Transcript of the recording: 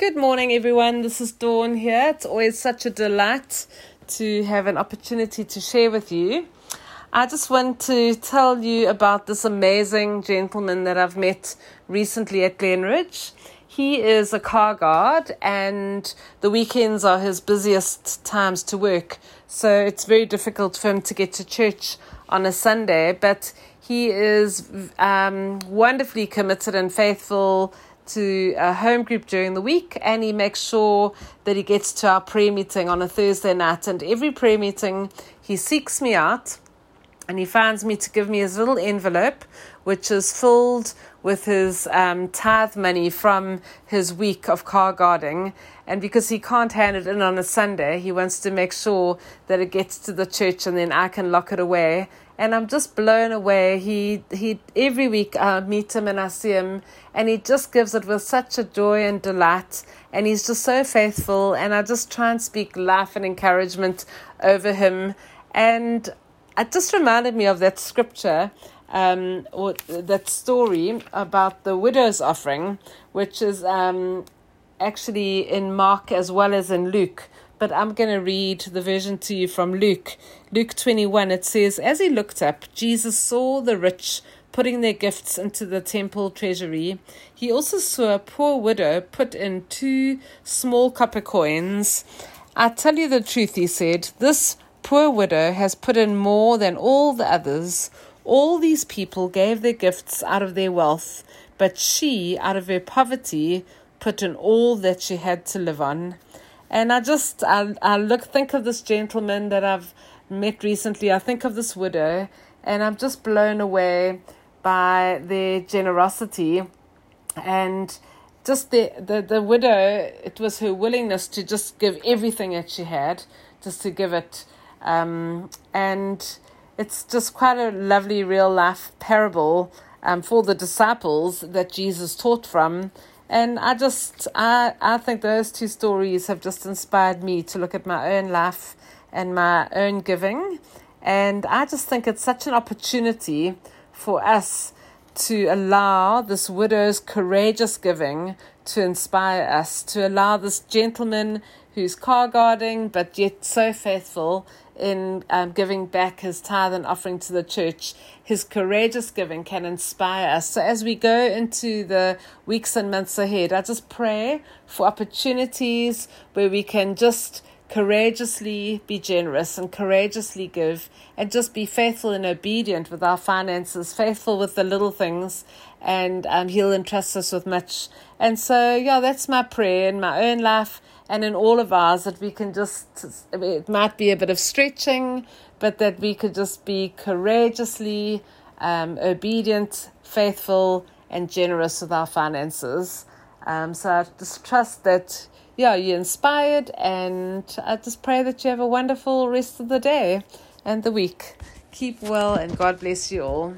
Good morning, everyone. This is Dawn here. It's always such a delight to have an opportunity to share with you. I just want to tell you about this amazing gentleman that I've met recently at Glenridge. He is a car guard, and the weekends are his busiest times to work. So it's very difficult for him to get to church on a Sunday, but he is um, wonderfully committed and faithful to a home group during the week and he makes sure that he gets to our prayer meeting on a Thursday night. And every prayer meeting, he seeks me out and he finds me to give me his little envelope, which is filled with his um, tithe money from his week of car guarding. And because he can't hand it in on a Sunday, he wants to make sure that it gets to the church and then I can lock it away and I'm just blown away. He he every week I meet him and I see him and he just gives it with such a joy and delight. And he's just so faithful and I just try and speak life and encouragement over him. And it just reminded me of that scripture um, or that story about the widow's offering, which is um, actually in Mark as well as in Luke but I'm going to read the version to you from Luke. Luke 21, it says, As he looked up, Jesus saw the rich putting their gifts into the temple treasury. He also saw a poor widow put in two small copper coins. I tell you the truth, he said, this poor widow has put in more than all the others. All these people gave their gifts out of their wealth, but she, out of her poverty, put in all that she had to live on. And I just I, I look think of this gentleman that I've met recently. I think of this widow, and I'm just blown away by their generosity and just the, the the widow. It was her willingness to just give everything that she had, just to give it, um, and it's just quite a lovely real life parable um, for the disciples that Jesus taught from and I just, I, I think those two stories have just inspired me to look at my own life and my own giving. And I just think it's such an opportunity for us to allow this widow's courageous giving to inspire us, to allow this gentleman who's car guarding but yet so faithful in um, giving back his tithe and offering to the church. His courageous giving can inspire us. So, as we go into the weeks and months ahead, I just pray for opportunities where we can just courageously be generous and courageously give and just be faithful and obedient with our finances, faithful with the little things, and um, He'll entrust us with much. And so, yeah, that's my prayer in my own life and in all of ours that we can just, it might be a bit of stretching, but that we could just be courageously um, obedient, faithful, and generous with our finances. Um, so I just trust that, yeah, you're inspired, and I just pray that you have a wonderful rest of the day and the week. Keep well, and God bless you all.